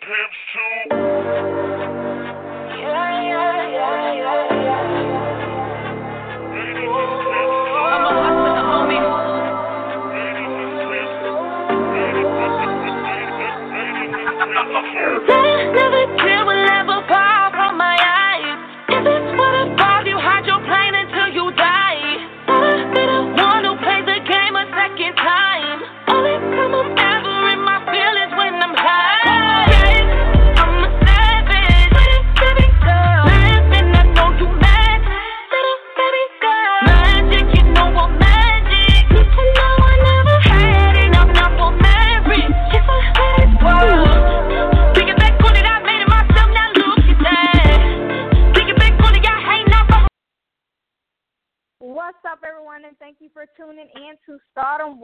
pimps too. Yeah, yeah, yeah, yeah, yeah. Pimps too. Pimps too. They never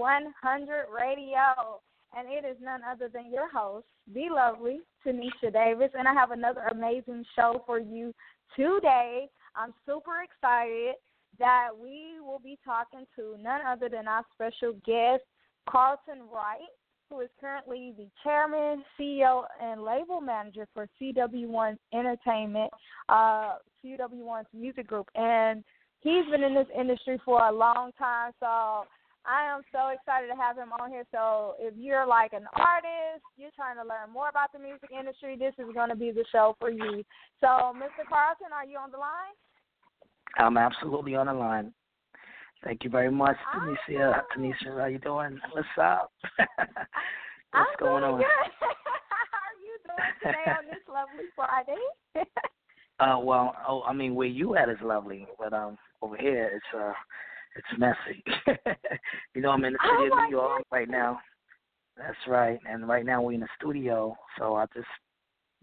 100 Radio. And it is none other than your host, the lovely Tanisha Davis, and I have another amazing show for you today. I'm super excited that we will be talking to none other than our special guest, Carlton Wright, who is currently the chairman, CEO, and label manager for CW1's Entertainment, uh, CW1's music group. And he's been in this industry for a long time, so I am so excited to have him on here. So if you're like an artist, you're trying to learn more about the music industry, this is going to be the show for you. So, Mr. Carlton, are you on the line? I'm absolutely on the line. Thank you very much. Tanisha. Tanisha, how you doing? What's up? I'm What's going doing on? Good. How are you doing today on this lovely Friday? Uh, well, oh, I mean, where you at is lovely, but um, over here it's uh, it's messy. you know, I'm in the Oh city of New York right now. That's right, and right now we're in the studio, so I just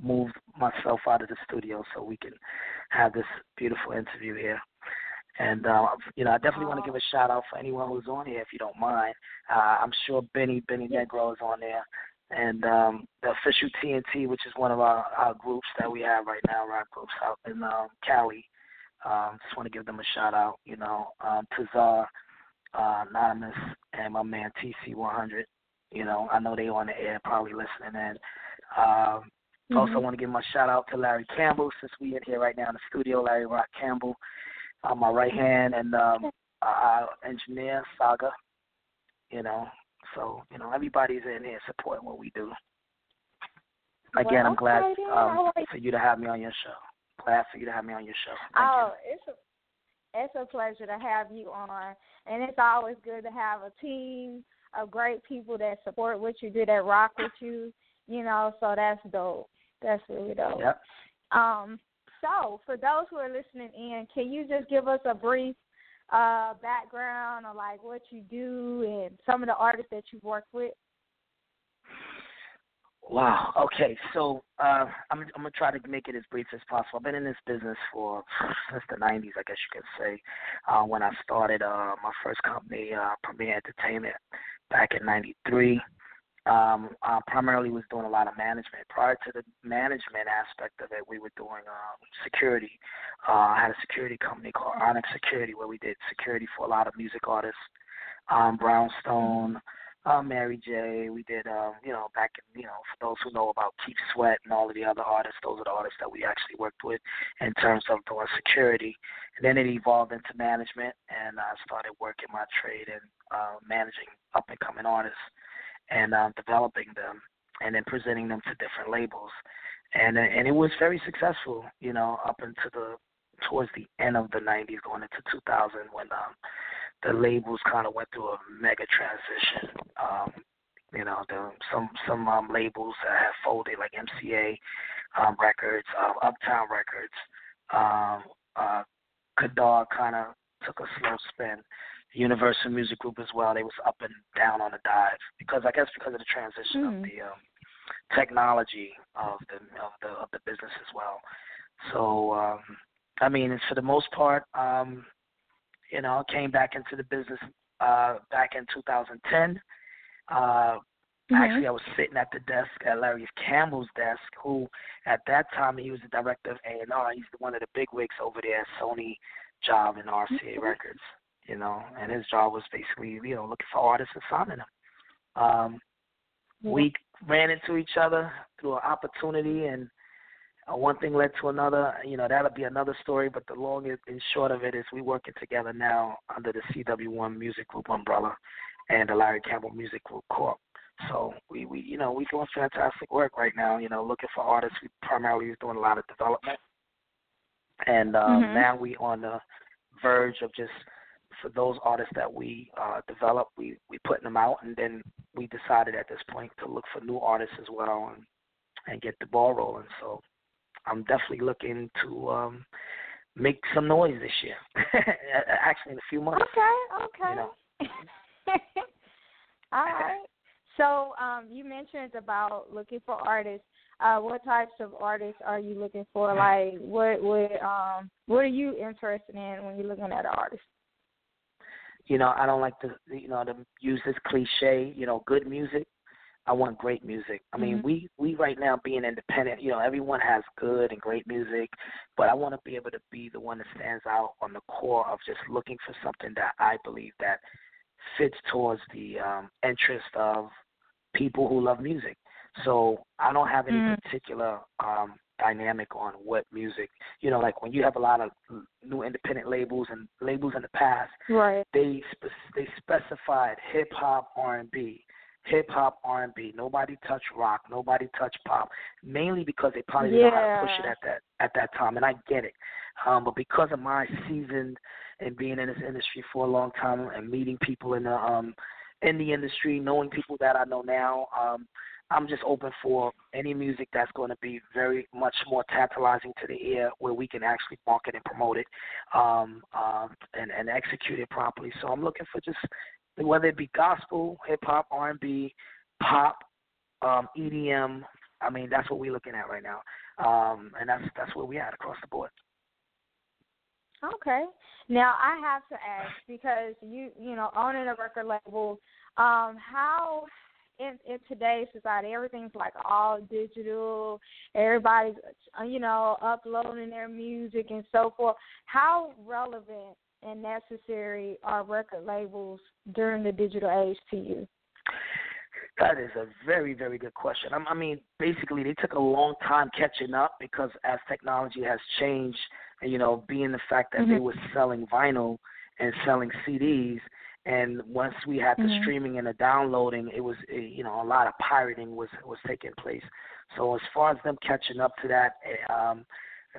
moved myself out of the studio so we can have this beautiful interview here. And uh, you know, I definitely want to give a shout out for anyone who's on here, if you don't mind. Uh, I'm sure Benny Benny Negro is on there, and um, the official TNT, which is one of our, our groups that we have right now, rock groups out in um, Cali. Um, just want to give them a shout out. You know, um, Tazar, uh, Anonymous, and my man TC100. You know, I know they on the air, probably listening in. Um, Also, want to give my shout out to Larry Campbell since we in here right now in the studio. Larry Rock Campbell, on my right hand, and um, our engineer Saga. You know, so you know everybody's in here supporting what we do. Again, I'm glad um, for you to have me on your show. Glad for you to have me on your show. Thank Oh, it's a it's a pleasure to have you on, and it's always good to have a team of great people that support what you do, that rock with you. You know, so that's dope. That's really dope. Yep. Um, so for those who are listening in, can you just give us a brief uh background of like what you do and some of the artists that you've worked with? Wow. Okay. So uh, I'm I'm gonna try to make it as brief as possible. I've been in this business for since the '90s, I guess you could say. Uh, when I started uh, my first company, uh, Premiere Entertainment, back in '93. Um, I primarily was doing a lot of management. Prior to the management aspect of it, we were doing um, security. Uh, I had a security company called Onyx Security where we did security for a lot of music artists, um, Brownstone, uh, Mary J. We did, um, you know, back in, you know, for those who know about Keith Sweat and all of the other artists, those are the artists that we actually worked with in terms of doing security. And then it evolved into management, and I started working my trade and uh, managing up and coming artists and um, developing them, and then presenting them to different labels. And and it was very successful, you know, up into the towards the end of the '90s, going into 2000, when um, the labels kind of went through a mega transition. Um, you know, the, some some um, labels that have folded, like MCA um, Records, uh, Uptown Records, um, uh, Kadar kind of took a slow spin. Universal Music Group as well. They was up and down on the dive because I guess because of the transition Mm. of the um, technology of the of the of the business as well. So um, I mean, it's for the most part, um, you know, came back into the business uh, back in 2010. Uh, Actually, I was sitting at the desk at Larry Campbell's desk, who at that time he was the director of A and R. He's one of the big wigs over there at Sony job in RCA Records, you know, and his job was basically, you know, looking for artists and signing them. Um, we ran into each other through an opportunity, and uh, one thing led to another. You know, that'll be another story. But the long and short of it is, we working together now under the CW1 Music Group umbrella and the Larry Campbell Music Group Corp. So we, we you know, we doing fantastic work right now. You know, looking for artists. We primarily is doing a lot of development, and um, Mhm. now we on the verge of just for those artists that we uh, develop, we we putting them out, and then we decided at this point to look for new artists as well and and get the ball rolling. So I'm definitely looking to um, make some noise this year. Actually, in a few months. Okay, okay. You know. All right. So um, you mentioned about looking for artists. Uh, what types of artists are you looking for? Like, what what um what are you interested in when you're looking at an artist? You know, I don't like to you know to use this cliche. You know, good music. I want great music. I mean, Mhm. we we right now being independent, you know, everyone has good and great music, but I want to be able to be the one that stands out on the core of just looking for something that I believe that fits towards the um, interest of people who love music. So I don't have any Mm. particular um, dynamic on what music. You know, like when you have a lot of new independent labels and labels in the past, Right. they spe- they specified hip hop, R and B, hip hop, R and B. Nobody touched rock. Nobody touched pop. Mainly because they probably didn't know how to push it at that at that time, and I get it. Um, but because of my seasoned and being in this industry for a long time and meeting people in the um in the industry, knowing people that I know now, um, I'm just open for any music that's going to be very much more tantalizing to the ear, where we can actually market and promote it, um, um, and and execute it properly. So I'm looking for just whether it be gospel, hip hop, R and B, pop, um, EDM. I mean, that's what we're looking at right now, um, and that's that's where we at across the board. Okay. Now I have to ask because you you know owning a record label, um, how in in today's society everything's like all digital. Everybody's uh, you know uploading their music and so forth. How relevant and necessary are record labels during the digital age to you? That is a very, very good question. I I mean, basically, they took a long time catching up because as technology has changed, and you know, being the fact that they Mhm. were selling vinyl and selling CDs, and once we had the Mhm. streaming and the downloading, it was eh, you know a lot of pirating was was taking place. So as far as them catching up to that, eh, um,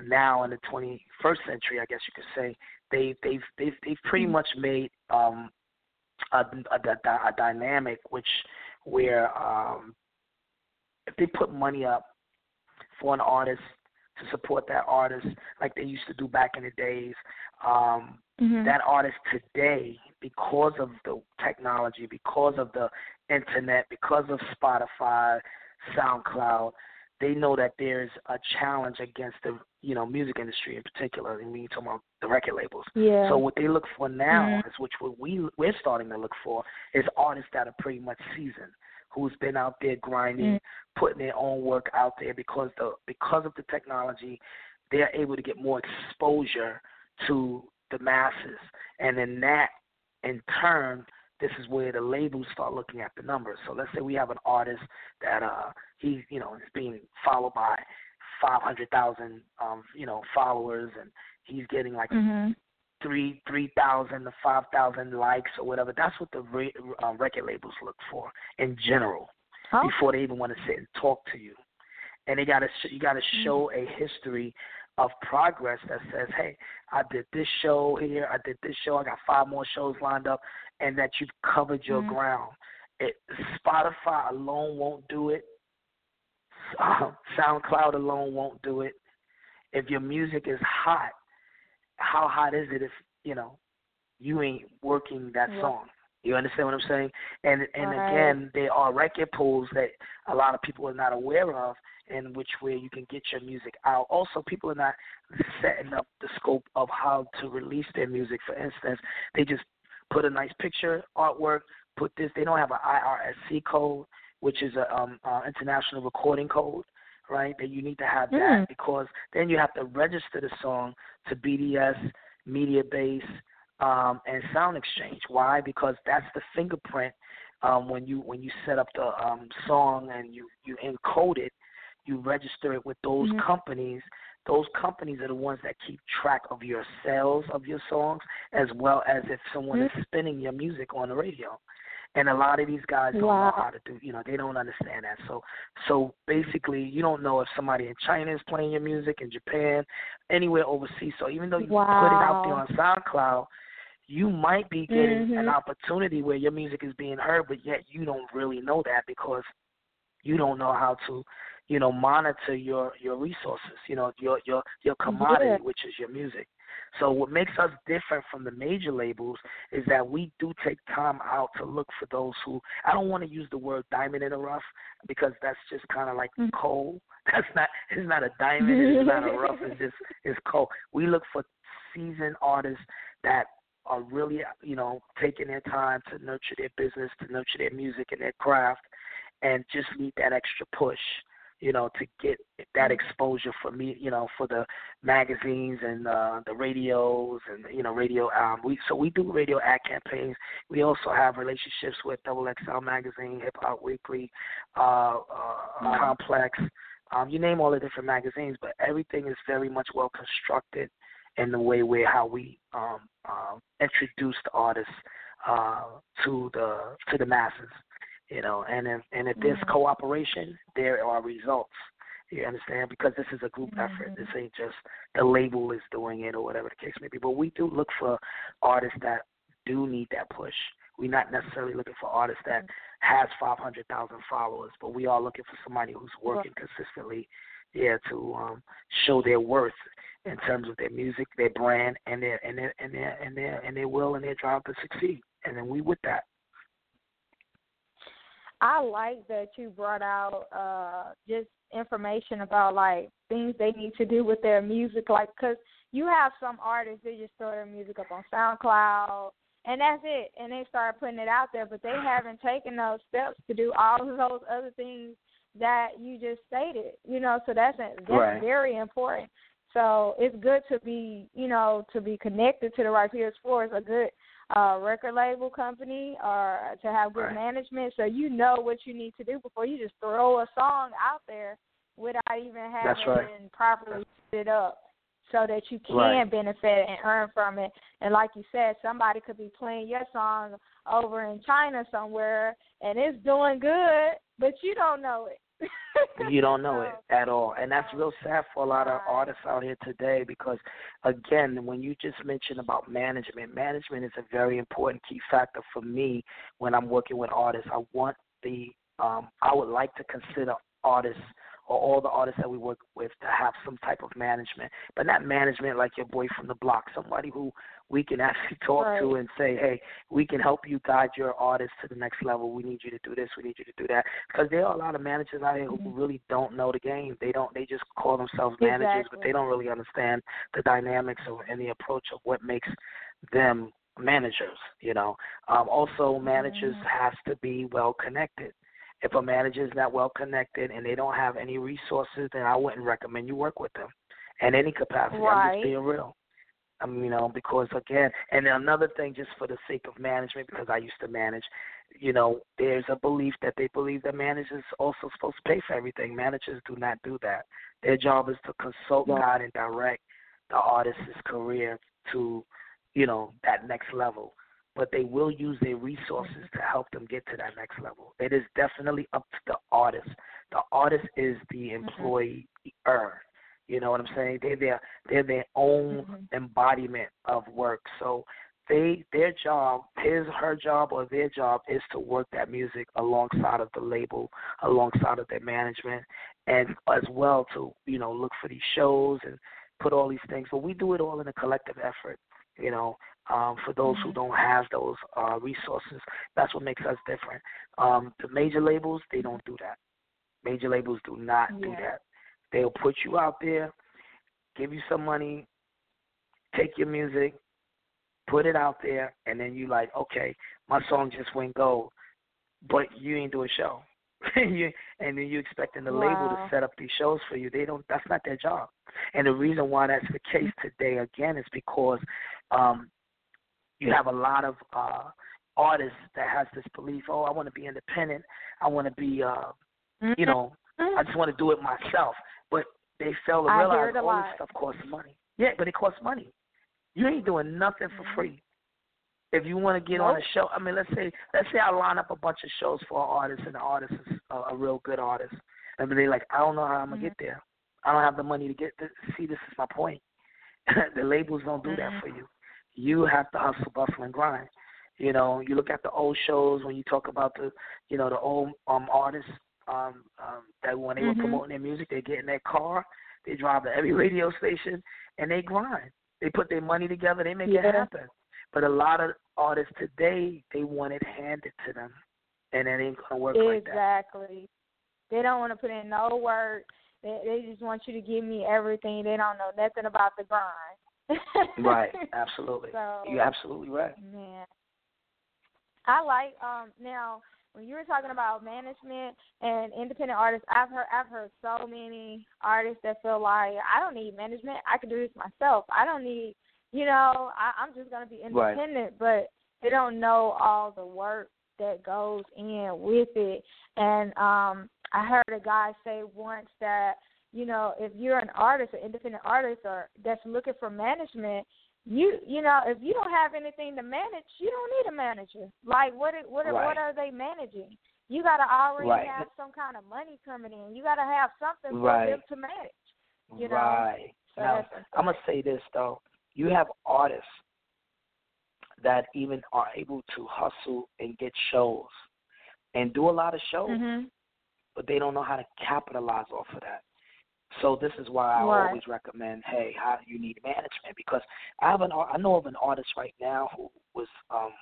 now in the 21st century, I guess you could say they they've they've they've pretty much made um a, a, a, a dynamic which where um, if they put money up for an artist to support that artist like they used to do back in the days, um, Mhm. that artist today, because of the technology, because of the internet, because of Spotify, SoundCloud, they know that there's a challenge against the you know music industry in particular. I mean, talking about the record labels. Yeah. So what they look for now Mhm. is which what we we're starting to look for is artists that are pretty much seasoned, who's been out there grinding, Mm. putting their own work out there because the because of the technology, they're able to get more exposure to the masses, and in that, in turn, this is where the labels start looking at the numbers. So let's say we have an artist that uh he you know is being followed by five hundred thousand um you know followers and he's getting like Mhm. three three thousand to five thousand likes or whatever. That's what the re- uh, record labels look for in general Oh. before they even want to sit and talk to you. And they gotta sh- you gotta show a history of progress that says, "Hey, I did this show here, I did this show, I got five more shows lined up," and that you've covered your Mhm. ground. It, Spotify alone won't do it. Uh, SoundCloud alone won't do it. If your music is hot, how hot is it if you know you ain't working that Yeah. song? You understand what I'm saying? And and Right. again, there are record pools that a lot of people are not aware of, in which way you can get your music out. Also, people are not setting up the scope of how to release their music. For instance, they just put a nice picture, artwork, put this. They don't have an IRSC code, which is a um, uh, international recording code, right? That you need to have that Mm. because then you have to register the song to BDS, Mediabase, um, and SoundExchange. Why? Because that's the fingerprint um, when you when you set up the um, song and you you encode it, you register it with those Mhm. companies. Those companies are the ones that keep track of your sales of your songs, as well as if someone is spinning your music on the radio. And a lot of these guys don't Wow. know how to do. You know, they don't understand that. So, so basically, you don't know if somebody in China is playing your music, in Japan, anywhere overseas. So even though you put it out there on SoundCloud, you might be getting an Mhm. opportunity where your music is being heard, but yet you don't really know that because you don't know how to, you know, monitor your your resources. You know, your your your commodity, Yeah. which is your music. So what makes us different from the major labels is that we do take time out to look for those who I don't want to use the word diamond in the rough because that's just kind of like Mhm. coal. That's not it's not a diamond, it's not a rough, it's just it's coal. We look for seasoned artists that are really, you know, taking their time to nurture their business, to nurture their music and their craft and just need that extra push you know, to get that exposure for me, you know, for the magazines and uh, the radios and you know, radio. Um, we so we do radio ad campaigns. We also have relationships with Double XL magazine, Hip Hop Weekly, uh, uh, Complex. Um, you name all the different magazines, but everything is very much well constructed in the way where how we um, um, introduce the artists uh, to the to the masses you know and if and if there's Mhm. cooperation there are results. You understand? Because this is a group effort. Mhm. this ain't just the label is doing it or whatever the case may be. But we do look for artists that do need that push. We're not necessarily looking for artists that has 500,000 followers but we are looking for somebody who's working consistently yeah to um show their worth in terms of their music their brand and their and their and their and their and their will and their drive to succeed. And then we with that. I like that you brought out uh just information about like things they need to do with their music, like because you have some artists they just throw their music up on SoundCloud and that's it, and they start putting it out there, but they haven't taken those steps to do all of those other things that you just stated, you know. So that's that's Right. very important. So it's good to be, you know, to be connected to the right peers for a good uh record label company or to have good Right. management so you know what you need to do before you just throw a song out there without even having right. properly set it up so that you can Right. benefit and earn from it. And like you said, somebody could be playing your song over in China somewhere and it's doing good, but you don't know it. you don't know it at all and that's real sad for a lot of artists out here today because again when you just mentioned about management management is a very important key factor for me when i'm working with artists. I want the um i would like to consider artists or all the artists that we work with to have some type of management but not management like your boy from the block somebody who we can actually talk to and say hey we can help you guide your artist to the next level we need you to do this we need you to do that because there are a lot of managers out here who Mhm. really don't know the game. They don't. They just call themselves managers, but they don't really understand the dynamics or and the approach of what makes them managers. You know. Um, also, managers Mhm. has to be well connected. If a manager is not well connected and they don't have any resources, then I wouldn't recommend you work with them in any capacity. I'm just being real. I mean, you know, because again, and then another thing, just for the sake of management, because I used to manage, you know, there's a belief that they believe that managers also supposed to pay for everything. Managers do not do that. Their job is to consult, Yeah. guide, and direct the artist's career to, you know, that next level. But they will use their resources to help them get to that next level. It is definitely up to the artist. The artist is the employer. You know what I'm saying? They're their they're their own Mhm. embodiment of work. So they their job, his her job or their job is to work that music alongside of the label, alongside of their management, and as well to you know look for these shows and put all these things. But we do it all in a collective effort. You know, um, for those who Mhm. don't have those uh, resources, that's what makes us different. Um, the major labels they don't do that. Major labels do not do that. They'll put you out there, give you some money, take your music, put it out there, and then you like, okay, my song just went gold, but you ain't do a show. you, and then you expecting the label to set up these shows for you. They don't. That's not their job. And the reason why that's the case today again is because um, you have a lot of uh, artists that has this belief. Oh, I want to be independent. I want to be, uh, you know, I just want to do it myself. But they fail to realize all lot. this stuff costs money. Yeah, but it costs money. You ain't doing nothing for Mhm. free. If you want to get on a show, I mean, let's say let's say I line up a bunch of shows for an artist, and the artist is a, a real good artist, and they like, I don't know how I'm gonna Mhm. get there. I don't have the money to get this. See, this is my point. the labels don't do Mhm. that for you. You have to hustle, bustle, and grind. You know, you look at the old shows when you talk about the, you know, the old um artists um, um that when they were Mhm. promoting their music, they get in their car, they drive to every radio station, and they grind. They put their money together, they make it happen. But a lot of artists today, they want it handed to them, and it ain't gonna work like that. Exactly. They don't want to put in no work. They they just want you to give me everything. They don't know nothing about the grind. Right, absolutely. So, You're absolutely right. Man, I like um now when you were talking about management and independent artists. I've heard I've heard so many artists that feel like I don't need management. I can do this myself. I don't need you know I, I'm just gonna be Right. independent, but they don't know all the work that goes in with it. And um I heard a guy say once that you know if you're an artist, an independent artist, or that's looking for management, you you know if you don't have anything to manage, you don't need a manager. Like what it- what are- Right. what are they managing? You got to already Right. have some kind of money coming in. You got to have something for Right. them to manage. You know? right. So now, I'm gonna say this though: you have artists that even are able to hustle and get shows and do a lot of shows, Mhm. but they don't know how to capitalize off of that. So this is why I Right. always recommend, hey, how you need management because I have an I know of an artist right now who was um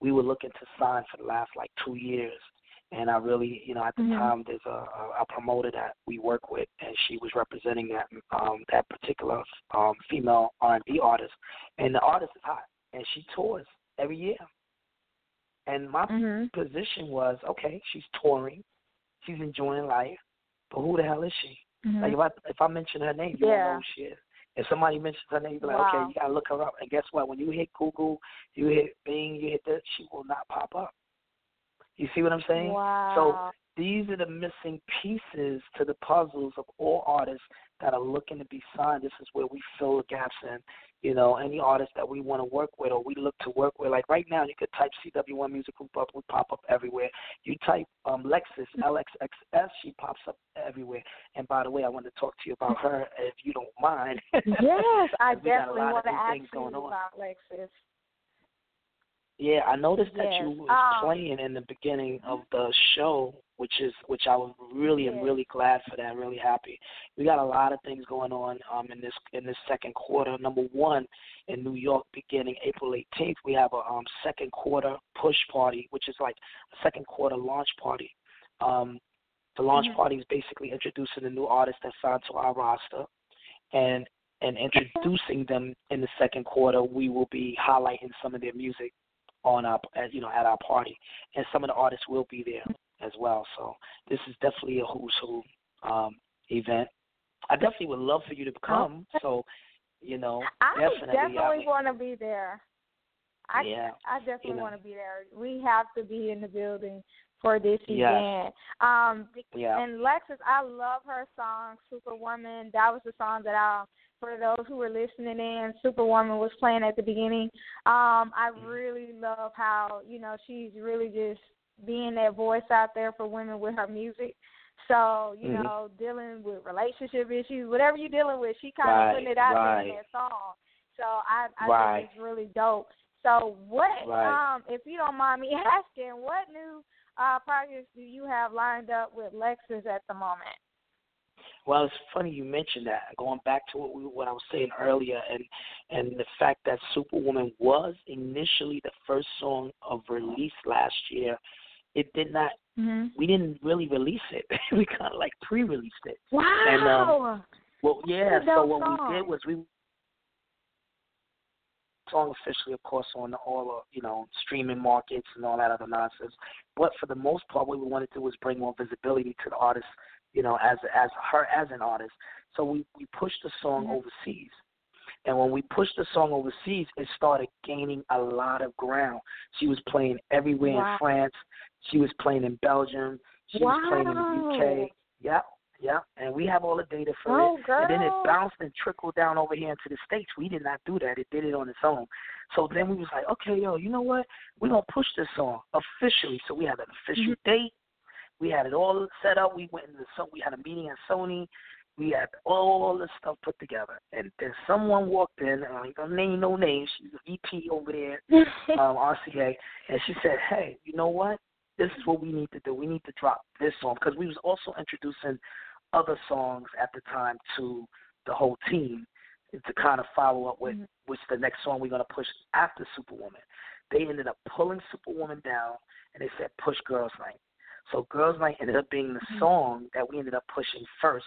we were looking to sign for the last like two years, and I really you know at the Mhm. time there's a, a promoter that we work with, and she was representing that um that particular um female R and B artist, and the artist is hot, and she tours every year, and my Mhm. position was okay, she's touring, she's enjoying life, but who the hell is she? Mhm. Like if I if I mention her name, you Yeah. don't know who she is. If somebody mentions her name, you're like, Wow. okay, you gotta look her up. And guess what? When you hit Google, you hit Bing, you hit that, she will not pop up. You see what I'm saying? Wow. So these are the missing pieces to the puzzles of all artists that are looking to be signed. This is where we fill the gaps in. You know, any artist that we want to work with or we look to work with. Like right now, you could type CW1 Music Group up, we pop up everywhere. You type um, Lexus, LXXS, she pops up everywhere. And by the way, I want to talk to you about her if you don't mind. yes, I 'Cause we got a definitely lot of want to ask things you going on. about Lexus. Yeah, I noticed that you Yes. was Um, playing in the beginning of the show, which is which I was really am really glad for that. Really happy. We got a lot of things going on um in this in this second quarter. Number one, in New York, beginning April 18th, we have a um second quarter push party, which is like a second quarter launch party. Um, the launch Mhm. party is basically introducing the new artists that signed to our roster, and and introducing them in the second quarter. We will be highlighting some of their music on our at, you know at our party, and some of the artists will be there as well. So this is definitely a who's who um, event. I definitely would love for you to come. So you know, I definitely, I definitely want to be there. I yeah, I definitely you know. want to be there. We have to be in the building for this Yes. event. Um, yeah, and Lexus, I love her song Superwoman. That was the song that I, for those who were listening in, Superwoman was playing at the beginning. Um, I Mm-hmm. really love how you know she's really just being that voice out there for women with her music. So you Mhm. know, dealing with relationship issues, whatever you're dealing with, she kind of Right, putting it out there in right. that song. So I I Right. think it's really dope. So what Right. um if you don't mind me asking, what new uh projects do you have lined up with Lexus at the moment? Well, it's funny you mentioned that. Going back to what we, what I was saying earlier, and and the fact that Superwoman was initially the first song of release last year, it did not. Mm-hmm. We didn't really release it. we kind of like pre-released it. Wow. And, um, Well, yeah. So what song. we did was we song officially, of course, on all the you know streaming markets and all that other nonsense. But for the most part, what we wanted to do was bring more visibility to the artist, you know, as as her as an artist. So we we pushed the song Mhm. overseas. And when we pushed the song overseas, it started gaining a lot of ground. She was playing everywhere Wow. in France. She was playing in Belgium. She was playing in the UK. Yep, yep. And we have all the data for Oh, it. And then it bounced and trickled down over here into the states. We did not do that. It did it on its own. So then we was like, okay, yo, you know what? We're gonna push this song officially. So we had an official Mm-hmm. date. We had it all set up. We went into so we had a meeting at Sony. We had all this stuff put together, and then someone walked in. I ain't gonna name no names. She's a VP over there, um, RCA, and she said, "Hey, you know what? This is what we need to do. We need to drop this song because we was also introducing other songs at the time to the whole team to kind of follow up with Mhm. what's the next song we're gonna push after Superwoman. They ended up pulling Superwoman down, and they said push Girls Night. So Girls Night ended up being the Mhm. song that we ended up pushing first,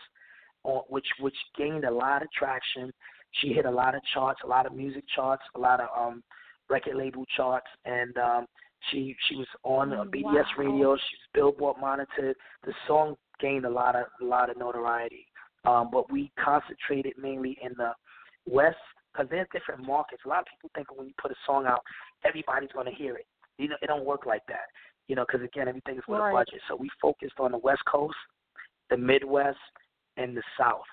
on which which gained a lot of traction. She hit a lot of charts, a lot of music charts, a lot of um record label charts, and um she she was on uh, BDS Wow. radio. She was Billboard monitored. The song gained a lot of a lot of notoriety. Um, but we concentrated mainly in the West because there's different markets. A lot of people think when you put a song out, everybody's going to hear it. You know, it don't work like that. You know, because again, everything is with Right. a budget. So we focused on the West Coast, the Midwest, and the South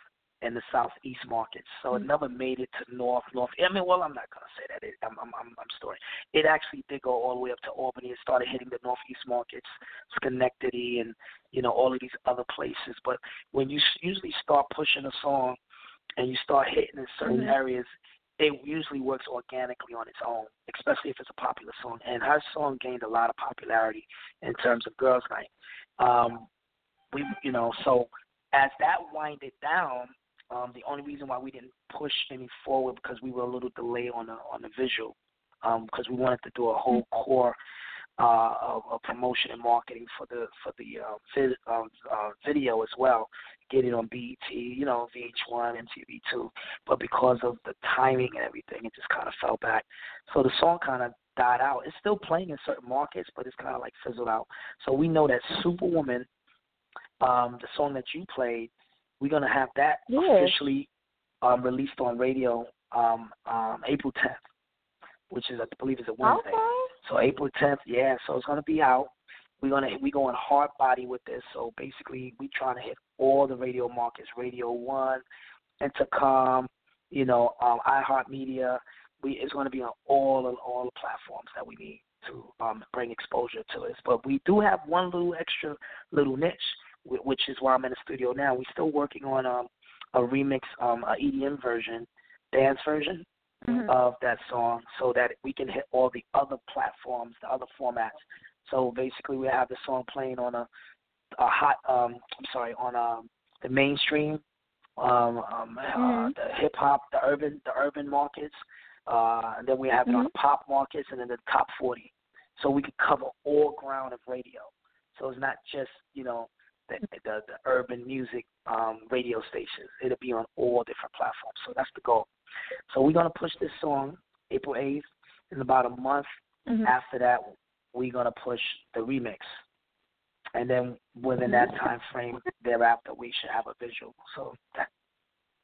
and the Southeast markets. So it Mhm. never made it to North, North. I mean, well, I'm not gonna say that. It, I'm, I'm, I'm, I'm story. It actually did go all the way up to Albany. It started hitting the Northeast markets, Schenectady, and you know all of these other places. But when you usually start pushing a song and you start hitting in certain Mhm. areas, it usually works organically on its own, especially if it's a popular song. And her song gained a lot of popularity in terms of Girls Night. Um, we, you know, so as that winded down, um, the only reason why we didn't push any forward because we were a little delayed on the on the visual, because we wanted to do a whole core uh, of, of promotion and marketing for the for the uh, vid, um, uh, video as well. Get it on BET, you know, VH1, MTV2. But because of the timing and everything, it just kind of fell back. So the song kind of died out. It's still playing in certain markets, but it's kind of like fizzled out. So we know that Superwoman, um, the song that you played, we're gonna have that Yeah. officially um, released on radio um, um, April 10th, which is I believe is a Wednesday. Okay. So April 10th, yeah. So it's gonna be out. We're gonna we going hard body with this. So basically, we trying to hit all the radio markets: Radio One, Entercom, you know, um, iHeartMedia. We it's gonna be on all of all the platforms that we need to um, bring exposure to this. But we do have one little extra little niche, which is why I'm in the studio now. We're still working on um, a remix, um, a EDM version, dance version Mhm. of that song so that we can hit all the other platforms, the other formats. So basically, we have the song playing on a a hot, um, I'm sorry, on um, the mainstream, um, um, uh, Mhm. the hip hop, the urban, the urban markets, uh, and then we have it on the pop markets, and then the top 40. So we can cover all ground of radio. So it's not just you know the the, the urban music um, radio stations. It'll be on all different platforms. So that's the goal. So we're gonna push this song April 8th. In about a month Mhm. after that, we're gonna push the remix, and then within that time frame thereafter, we should have a visual. So that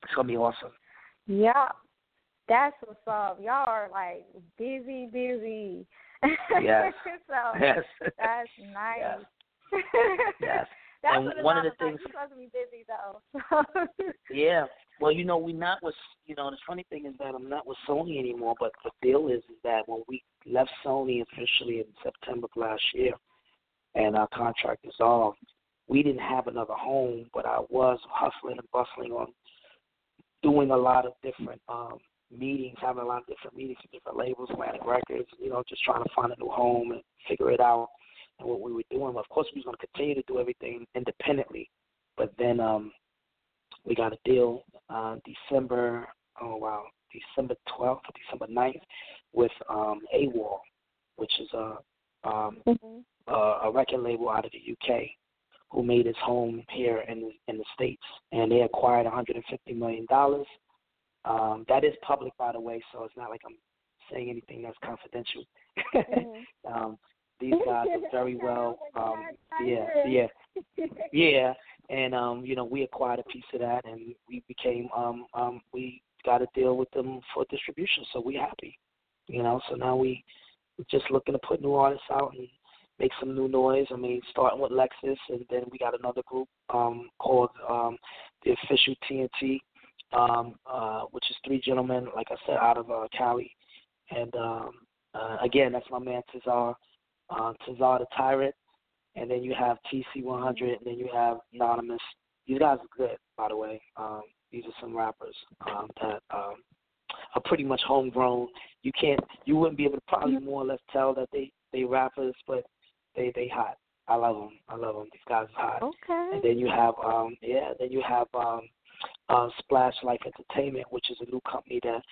it's gonna be awesome. Yeah. That's what's up. Y'all are like busy, busy. Yes. so Yes. that's nice. Yes. Yes. That's And what one of the things- you're supposed to be busy though. Yeah. Well, you know, we not with you know, the funny thing is that I'm not with Sony anymore, but the deal is is that when we left Sony officially in September of last year and our contract dissolved, we didn't have another home, but I was hustling and bustling on doing a lot of different um meetings, having a lot of different meetings with different labels, Atlantic Records, you know, just trying to find a new home and figure it out and what we were doing. Of course we was gonna continue to do everything independently. But then um we got a deal uh December oh wow, December twelfth December 9th with um AWAL, which is a um Mm-hmm. uh, a record label out of the UK who made his home here in the, in the states, and they acquired 150 million dollars. Um, that is public, by the way, so it's not like I'm saying anything that's confidential. Mm-hmm. um, these guys are very well. Um, yeah, yeah, yeah, and um, you know we acquired a piece of that, and we became um, um, we got a deal with them for distribution, so we happy. You know, so now we we're just looking to put new artists out and make some new noise. I mean, starting with Lexus, and then we got another group um, called um, the Official TNT, um, uh, which is three gentlemen, like I said, out of uh, Cali. And um, uh, again, that's my man Tazar, uh, Tazar the Tyrant. And then you have TC100, and then you have Anonymous. These guys are good, by the way. Um, these are some rappers um, that um, are pretty much homegrown. You can't, you wouldn't be able to probably more or less tell that they they rappers, but they they hot. I love them. I love them. These guys are hot. Okay. And then you have um yeah, then you have um uh Splash Life Entertainment, which is a new company that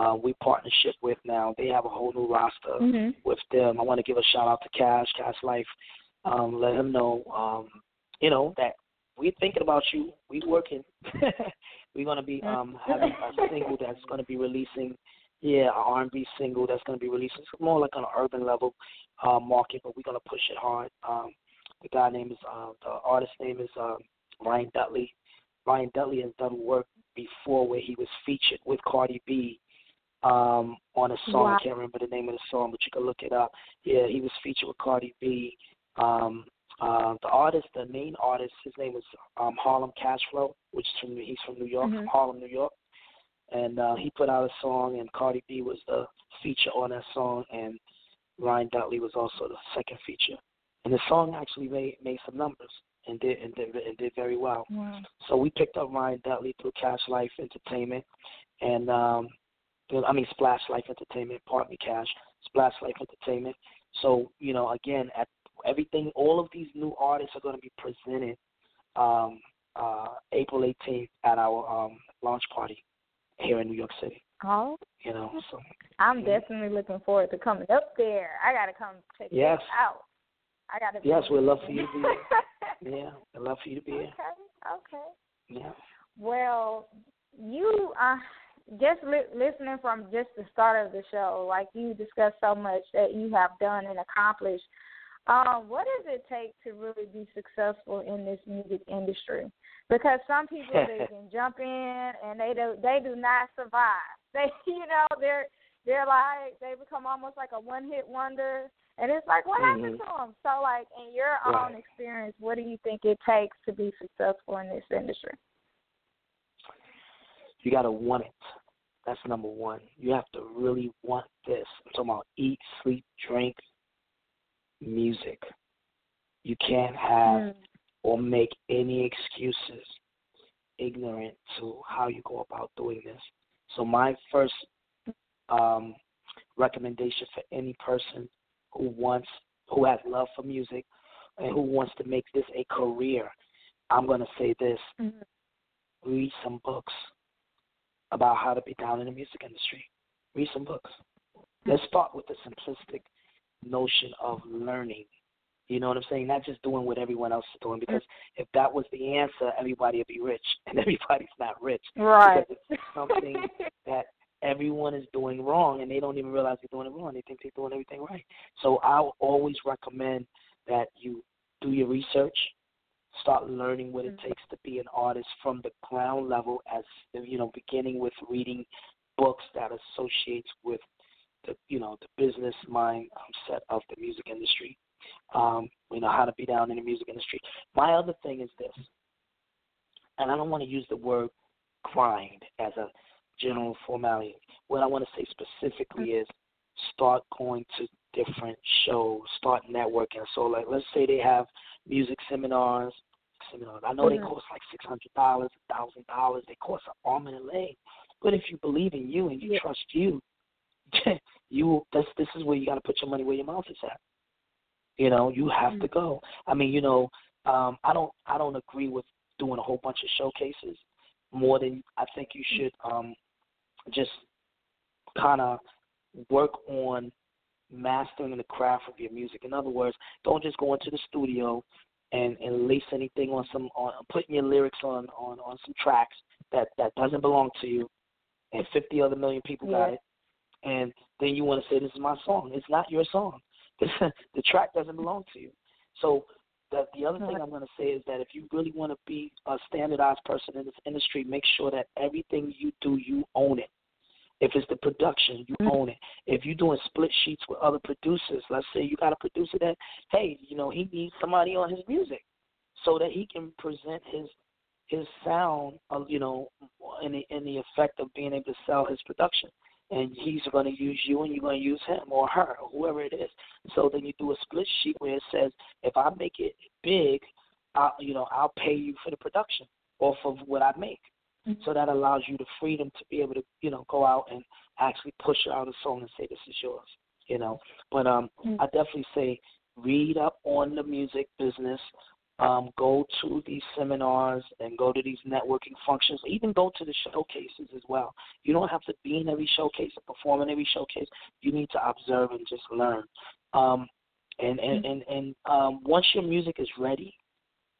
uh, we partnership with now. They have a whole new roster Mhm. with them. I want to give a shout out to Cash, Cash Life. Um, let him know, um, you know, that we're thinking about you. We working. we're gonna be um having a single that's gonna be releasing yeah, an R and B single that's gonna be releasing. It's more like on an urban level uh market, but we're gonna push it hard. Um the guy name is uh the artist name is um Ryan Dudley. Ryan Dudley has done work before where he was featured with Cardi B um on a song. Wow. I can't remember the name of the song, but you can look it up. Yeah, he was featured with Cardi B. Um uh the artist, the main artist, his name is um Harlem Cashflow, which is from he's from New York, from Mhm. Harlem, New York. And uh he put out a song and Cardi B was the feature on that song and Ryan Dudley was also the second feature. And the song actually made made some numbers and did and did and did very well. Wow. So we picked up Ryan Dudley through Cash Life Entertainment, and um, I mean Splash Life Entertainment. Pardon me, Cash. Splash Life Entertainment. So you know, again, at everything, all of these new artists are going to be presented um, uh, April 18th at our um, launch party here in New York City. Oh, You know, so I'm definitely looking forward to coming up there. I gotta come check Yes. it out. I gotta. Yes, we'd love for you to be here. yeah, I'd love for you to be here. okay. Okay. Yeah. Well, you uh just li- listening from just the start of the show, like you discussed so much that you have done and accomplished. Um, what does it take to really be successful in this music industry? Because some people they can jump in and they do they do not survive. They you know they're they're like they become almost like a one hit wonder, and it's like what happened to them? So like in your own experience, what do you think it takes to be successful in this industry? you got to want it. That's number one. You have to really want this. I'm talking about eat, sleep, drink, music. You can't have Mm. or make any excuses ignorant to how you go about doing this. So my first um, recommendation for any person who wants who has love for music and who wants to make this a career, I'm going to say this Mhm. read some books about how to be down in the music industry. Read some books. Let's start with the simplistic notion of learning. You know what I'm saying? Not just doing what everyone else is doing. Mm-hmm. Because if that was the answer, everybody would be rich, and everybody's not rich. Right. Because it's something that everyone is doing wrong, and they don't even realize they're doing it wrong. They think they're doing everything right. So I always recommend that you do your research, start learning what it Mhm. takes to be an artist from the ground level, as you know, beginning with reading books that associates with the you know the business mindset of the music industry. Um, you know how to be down in the music industry. My other thing is this, and I don't want to use the word grind as a general formality. What I want to say specifically is start going to different shows, start networking. So, like, let's say they have music seminars seminars. I know they Mhm. cost like six hundred dollars, a thousand dollars. They cost an arm and a leg. But if you believe in you and you Yeah. trust you, you this this is where you got to put your money where your mouth is at. You know, you have to go. I mean, you know, um, I don't I don't agree with doing a whole bunch of showcases more than I think you should um, just kind of work on mastering the craft of your music. In other words, don't just go into the studio and and lace anything on some on putting your lyrics on on on some tracks that that doesn't belong to you, and fifty other million people got it, and then you want to say this is my song. It's not your song. the track doesn't belong to you. So the the other thing I'm going to say is that if you really want to be a standardized person in this industry, make sure that everything you do, you own it. If it's the production, you Mhm. own it. If you're doing split sheets with other producers, let's say you got a producer that, hey, you know, he needs somebody on his music so that he can present his his sound, of, you know, in the in the effect of being able to sell his production. And he's going to use you, and you're going to use him or her, or whoever it is. So then you do a split sheet where it says, if I make it big, I'll, you know, I'll pay you for the production off of what I make. So that allows you the freedom to be able to, you know, go out and actually push out a song and say this is yours, you know. But um, Mhm. I definitely say read up on the music business. Um, go to these seminars and go to these networking functions. Even go to the showcases as well. You don't have to be in every showcase or perform in every showcase. You need to observe and just learn. Um, and and and, and um, once your music is ready,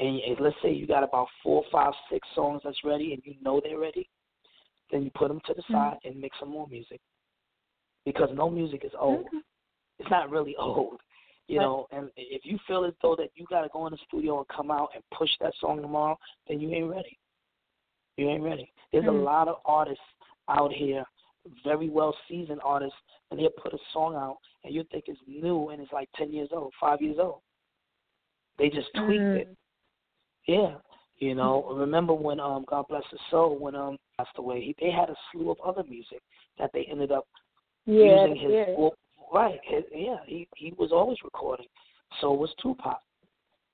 and, and let's say you got about four, five, six songs that's ready, and you know they're ready, then you put them to the mm-hmm. side and make some more music. Because no music is old. Okay. It's not really old, you Right. know. And if you feel as though that you got to go in the studio and come out and push that song tomorrow, then you ain't ready. You ain't ready. There's a Mhm. lot of artists out here, very well seasoned artists, and they'll put a song out, and you think it's new, and it's like ten years old, five years old. They just tweaked mm-hmm. it. Yeah, you know. Remember when um God bless his soul when um passed away? He, they had a slew of other music that they ended up Yeah, using his yeah. well, right. His, yeah, he he was always recording. So was Tupac.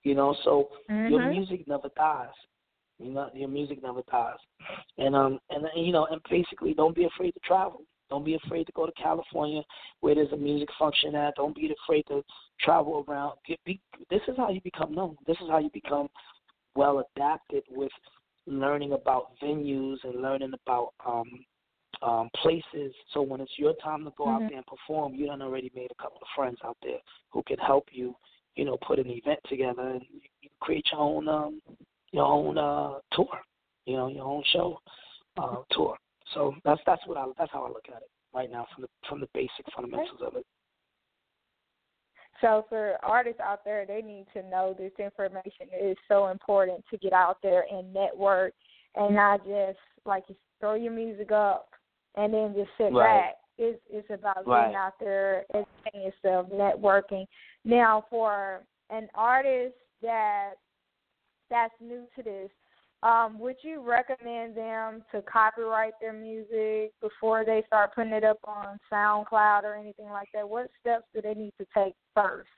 You know, so your Mhm. music never dies. You know, your music never dies. And um and you know and basically don't be afraid to travel. Don't be afraid to go to California where there's a music function at. Don't be afraid to travel around. Get, be, this is how you become known. This is how you become well adapted with learning about venues and learning about um um places. So when it's your time to go out Mhm. there and perform, you done already made a couple of friends out there who can help you, you know, put an event together and you you create your own um your own uh tour, you know, your own show uh tour. So that's that's what I that's how I look at it right now from the from the basic fundamentals of it. So for artists out there, they need to know this information is so important to get out there and network, and not just like you throw your music up and then just sit Right. back. It's it's about getting out there, and educating yourself, networking. Now, for an artist that that's new to this, um, would you recommend them to copyright their music before they start putting it up on SoundCloud or anything like that? What steps do they need to take first?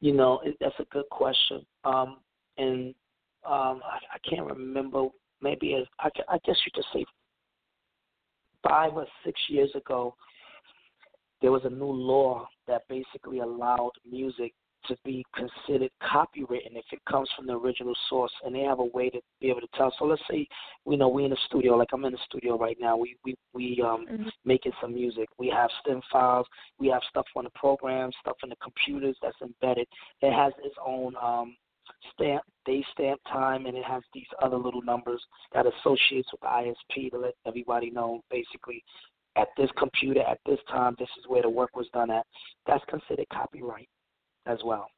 You know, that's a good question. Um, and um, I, I can't remember. Maybe as, I, I guess you could say five or six years ago, there was a new law that basically allowed music to be considered copywritten if it comes from the original source, and they have a way to be able to tell. So let's say we know we in the studio, like I'm in the studio right now. We we we um Mhm. making some music. We have stem files. We have stuff on the program, stuff in the computers that's embedded. It has its own um, stamp, day stamp time, and it has these other little numbers that associates with the ISP to let everybody know basically at this computer at this time this is where the work was done at. That's considered copyright as well.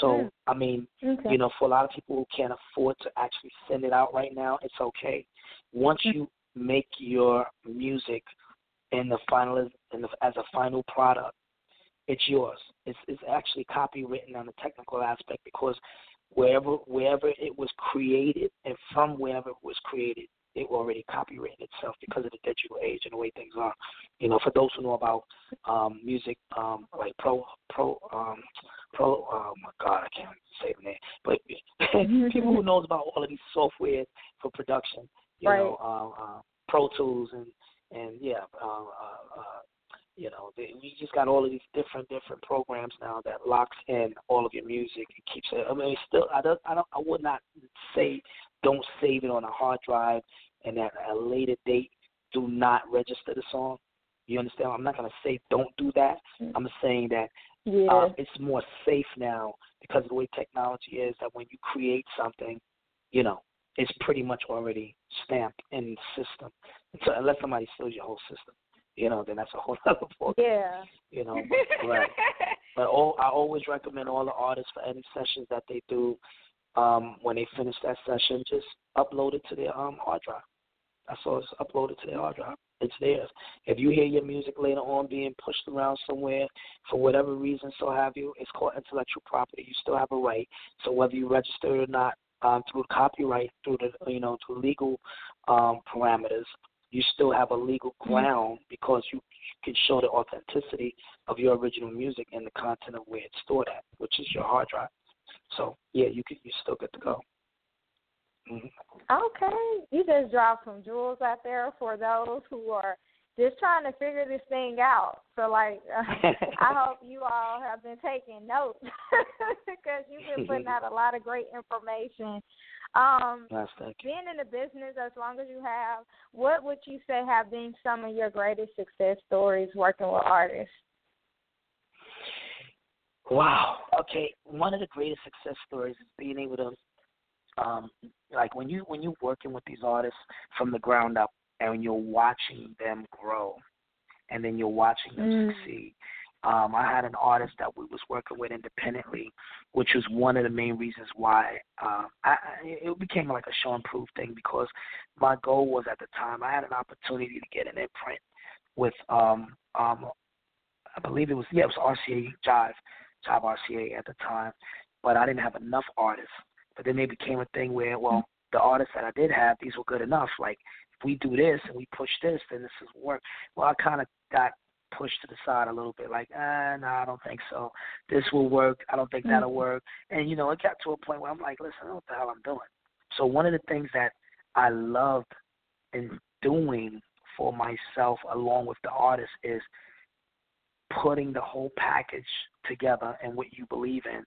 So Mm. I mean, Okay. you know, for a lot of people who can't afford to actually send it out right now, it's okay. Once you make your music in the final in the, as a final product, it's yours. It's it's actually copywritten on the technical aspect because wherever wherever it was created and from wherever it was created, it already copywritten itself because of the digital age and the way things are. You know, for those who know about um, music, um, like pro pro um, Pro. Oh my God, I can't say the name, but people who knows about all of these softwares for production, you Right. know, um, uh, Pro Tools and and yeah, um, uh, uh, you know, they, we just got all of these different different programs now that locks in all of your music and keeps it. I mean, it's still, I don't, I don't, I would not say don't save it on a hard drive and at a later date do not register the song. You understand? I'm not gonna say don't do that. I'm saying that Yeah. uh, it's more safe now because of the way technology is that when you create something, you know, it's pretty much already stamped in the system. So unless somebody steals your whole system, you know, then that's a whole other ball. yeah. You know, but, right. But all, I always recommend all the artists for any sessions that they do, um, when they finish that session, just upload it to their um hard drive. That's saw Just uploaded to the hard drive. It's theirs. If you hear your music later on being pushed around somewhere for whatever reason, so have you, it's called intellectual property. You still have a right. So whether you register it or not, um, through copyright, through the you know, through legal um, parameters, you still have a legal ground because you can show the authenticity of your original music and the content of where it's stored at, which is your hard drive. So yeah, you can you still good to go. Hmm Okay. You just dropped some jewels out there for those who are just trying to figure this thing out. So, like, uh, I hope you all have been taking notes because you've been putting out a lot of great information. Um, Nice, being in the business as long as you have, what would you say have been some of your greatest success stories working with artists? Wow. Okay. One of the greatest success stories is being able to, um, like when you when you're working with these artists from the ground up, and you're watching them grow, and then you're watching them Mm. succeed. Um, I had an artist that we was working with independently, which was one of the main reasons why um, I, I, it became like a show and prove thing because my goal was at the time I had an opportunity to get an imprint with um, um, I believe it was yeah it was RCA Jive Jive RCA at the time, but I didn't have enough artists. But then they became a thing where well the artists that I did have these were good enough. Like if we do this and we push this, then this is work. Well, I kind of got pushed to the side a little bit, like, ah, no, I don't think so. This will work. I don't think that'll work. And you know, it got to a point where I'm like, listen, I don't know what the hell I'm doing. So one of the things that I loved in doing for myself, along with the artist, is putting the whole package together and what you believe in,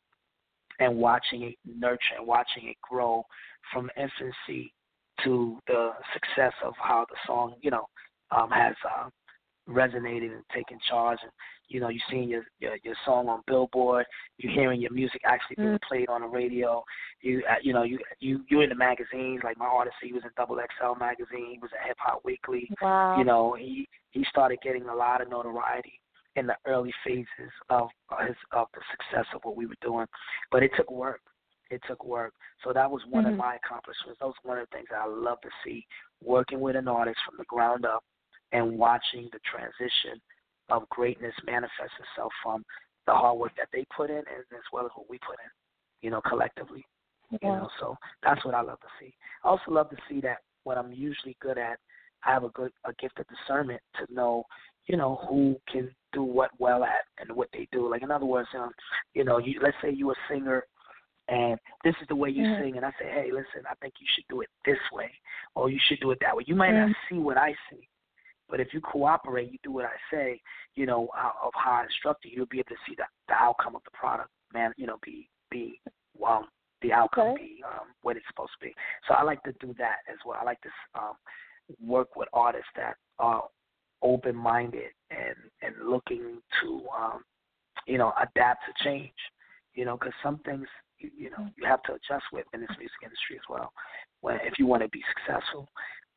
and watching it nurture and watching it grow from infancy to the success of how the song, you know, um, has uh, resonated and taken charge. And you know, you're seeing your, your your song on Billboard. You're hearing your music actually being played on the radio. You uh, you know you you you're in the magazines. Like my artist, he was in Double XL magazine. He was in Hip Hop Weekly. Wow. You know, he he started getting a lot of notoriety in the early phases of his of the success of what we were doing. But it took work. It took work. So that was one of mm-hmm. my accomplishments. That was one of the things that I love to see, working with an artist from the ground up and watching the transition of greatness manifest itself from the hard work that they put in and as well as what we put in, you know, collectively. You know, so that's what I love to see. I also love to see that what I'm usually good at, I have a good a gift of discernment to know, you know, who can do what well at and what they do. Like in other words, um, you know, you let's say you're a singer and this is the way you sing and I say, Hey, listen, I think you should do it this way or you should do it that way. You might not see what I see. But if you cooperate, you do what I say, you know, uh, of how I instruct you, you'll be able to see the, the outcome of the product, man, you know, be be um the outcome Okay. be um what it's supposed to be. So I like to do that as well. I like to um work with artists that are open minded and and looking to um you know adapt to change you know because some things you, you know you have to adjust with in this music industry as well when if you want to be successful.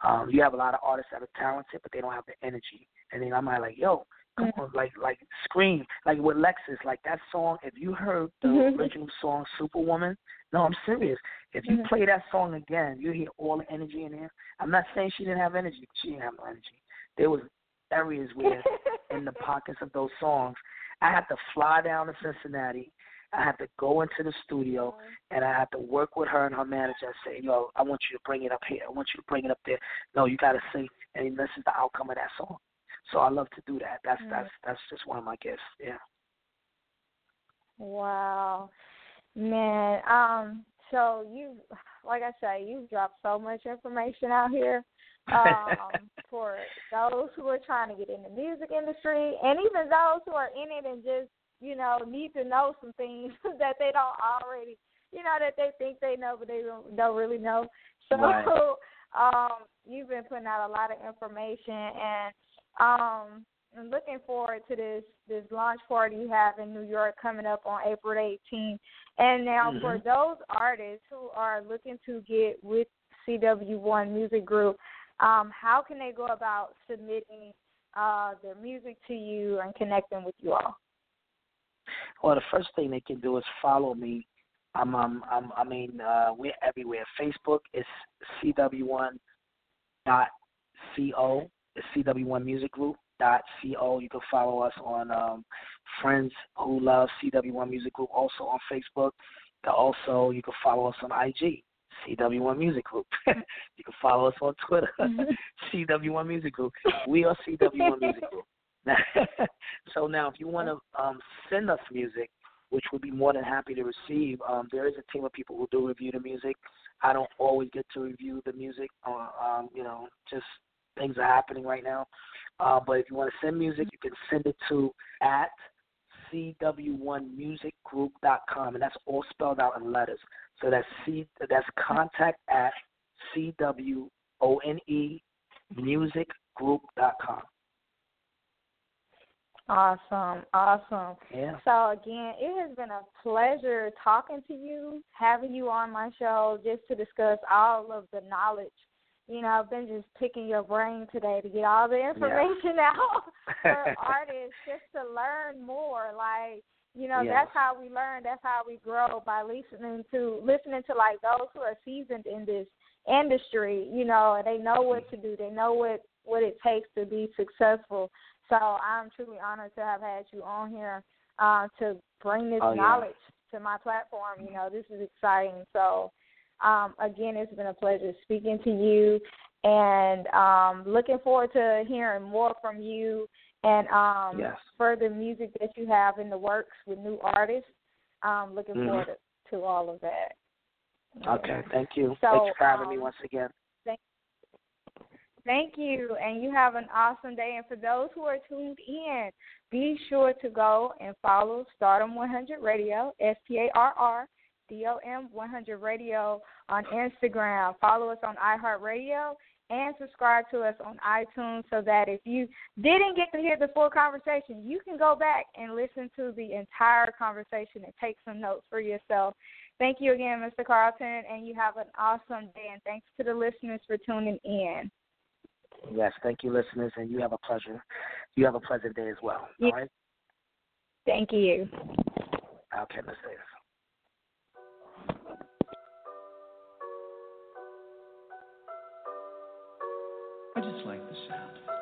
Um you have a lot of artists that are talented but they don't have the energy. And then i'm like yo come on like like scream like with lexus like that song if you heard the original song superwoman no i'm serious. If you play that song again you hear all the energy in there. I'm not saying she didn't have energy she didn't have no energy. There was areas where in the pockets of those songs I had to fly down to Cincinnati. I had to go into the studio and I had to work with her and her manager and say, Yo, I want you to bring it up here. I want you to bring it up there. No, you gotta sing and this is the outcome of that song. So I love to do that. That's that's that's just one of my gifts. Yeah. Wow, man. Um, so you, like I say, you've dropped so much information out here um, for those who are trying to get in the music industry, and even those who are in it and just you know need to know some things that they don't already, you know, that they think they know but they don't, don't really know. So, Right. um, you've been putting out a lot of information, and um, I'm looking forward to this this launch party you have in New York coming up on April 18th. And now for Mhm. those artists who are looking to get with CW1 Music Group, um, how can they go about submitting uh, their music to you and connecting with you all? Well, the first thing they can do is follow me. I'm, I'm, I mean, uh, we're everywhere. Facebook is CW1 dot co. It's CW1 Music Group dot co. You can follow us on um, Friends Who Love CW1 Music Group, also on Facebook. Also, you can follow us on IG, CW1 Music Group. you can follow us on Twitter, CW1 Music Group. We are CW1 Music Group. so now, if you want to um, send us music, which we'd be more than happy to receive, um, there is a team of people who do review the music. I don't always get to review the music. Uh, um, you know, just things are happening right now. Uh, but if you want to send music, you can send it to at cw1musicgroup.com, and that's all spelled out in letters. So that's c that's contact at cwone music musicgroup.com. Awesome, awesome. Yeah. So again, it has been a pleasure talking to you, having you on my show just to discuss all of the knowledge. You know, I've been just picking your brain today to get all the information out for artists just to learn more. Like, you know, Yes. that's how we learn, that's how we grow by listening to listening to like those who are seasoned in this industry, you know, and they know what to do. They know what what it takes to be successful. So I'm truly honored to have had you on here uh, to bring this Oh, yeah. knowledge to my platform. You know, this is exciting. So um, again, it's been a pleasure speaking to you, and um, looking forward to hearing more from you and um, Yes. further music that you have in the works with new artists. Um, looking Mhm. forward to, to all of that. Okay, thank you. So, Thanks for having me um, once again. Thank you, and you have an awesome day. And for those who are tuned in, be sure to go and follow Starrdom 100 Radio, S T A R R D O M 100 Radio on Instagram. Follow us on iHeartRadio and subscribe to us on iTunes so that if you didn't get to hear the full conversation, you can go back and listen to the entire conversation and take some notes for yourself. Thank you again, Mr. Carlton, and you have an awesome day. And thanks to the listeners for tuning in. Yes, thank you, listeners, and you have a pleasure. You have a pleasant day as well. Yeah. All right. Thank you. Okay, Miss Davis. I just like the sound.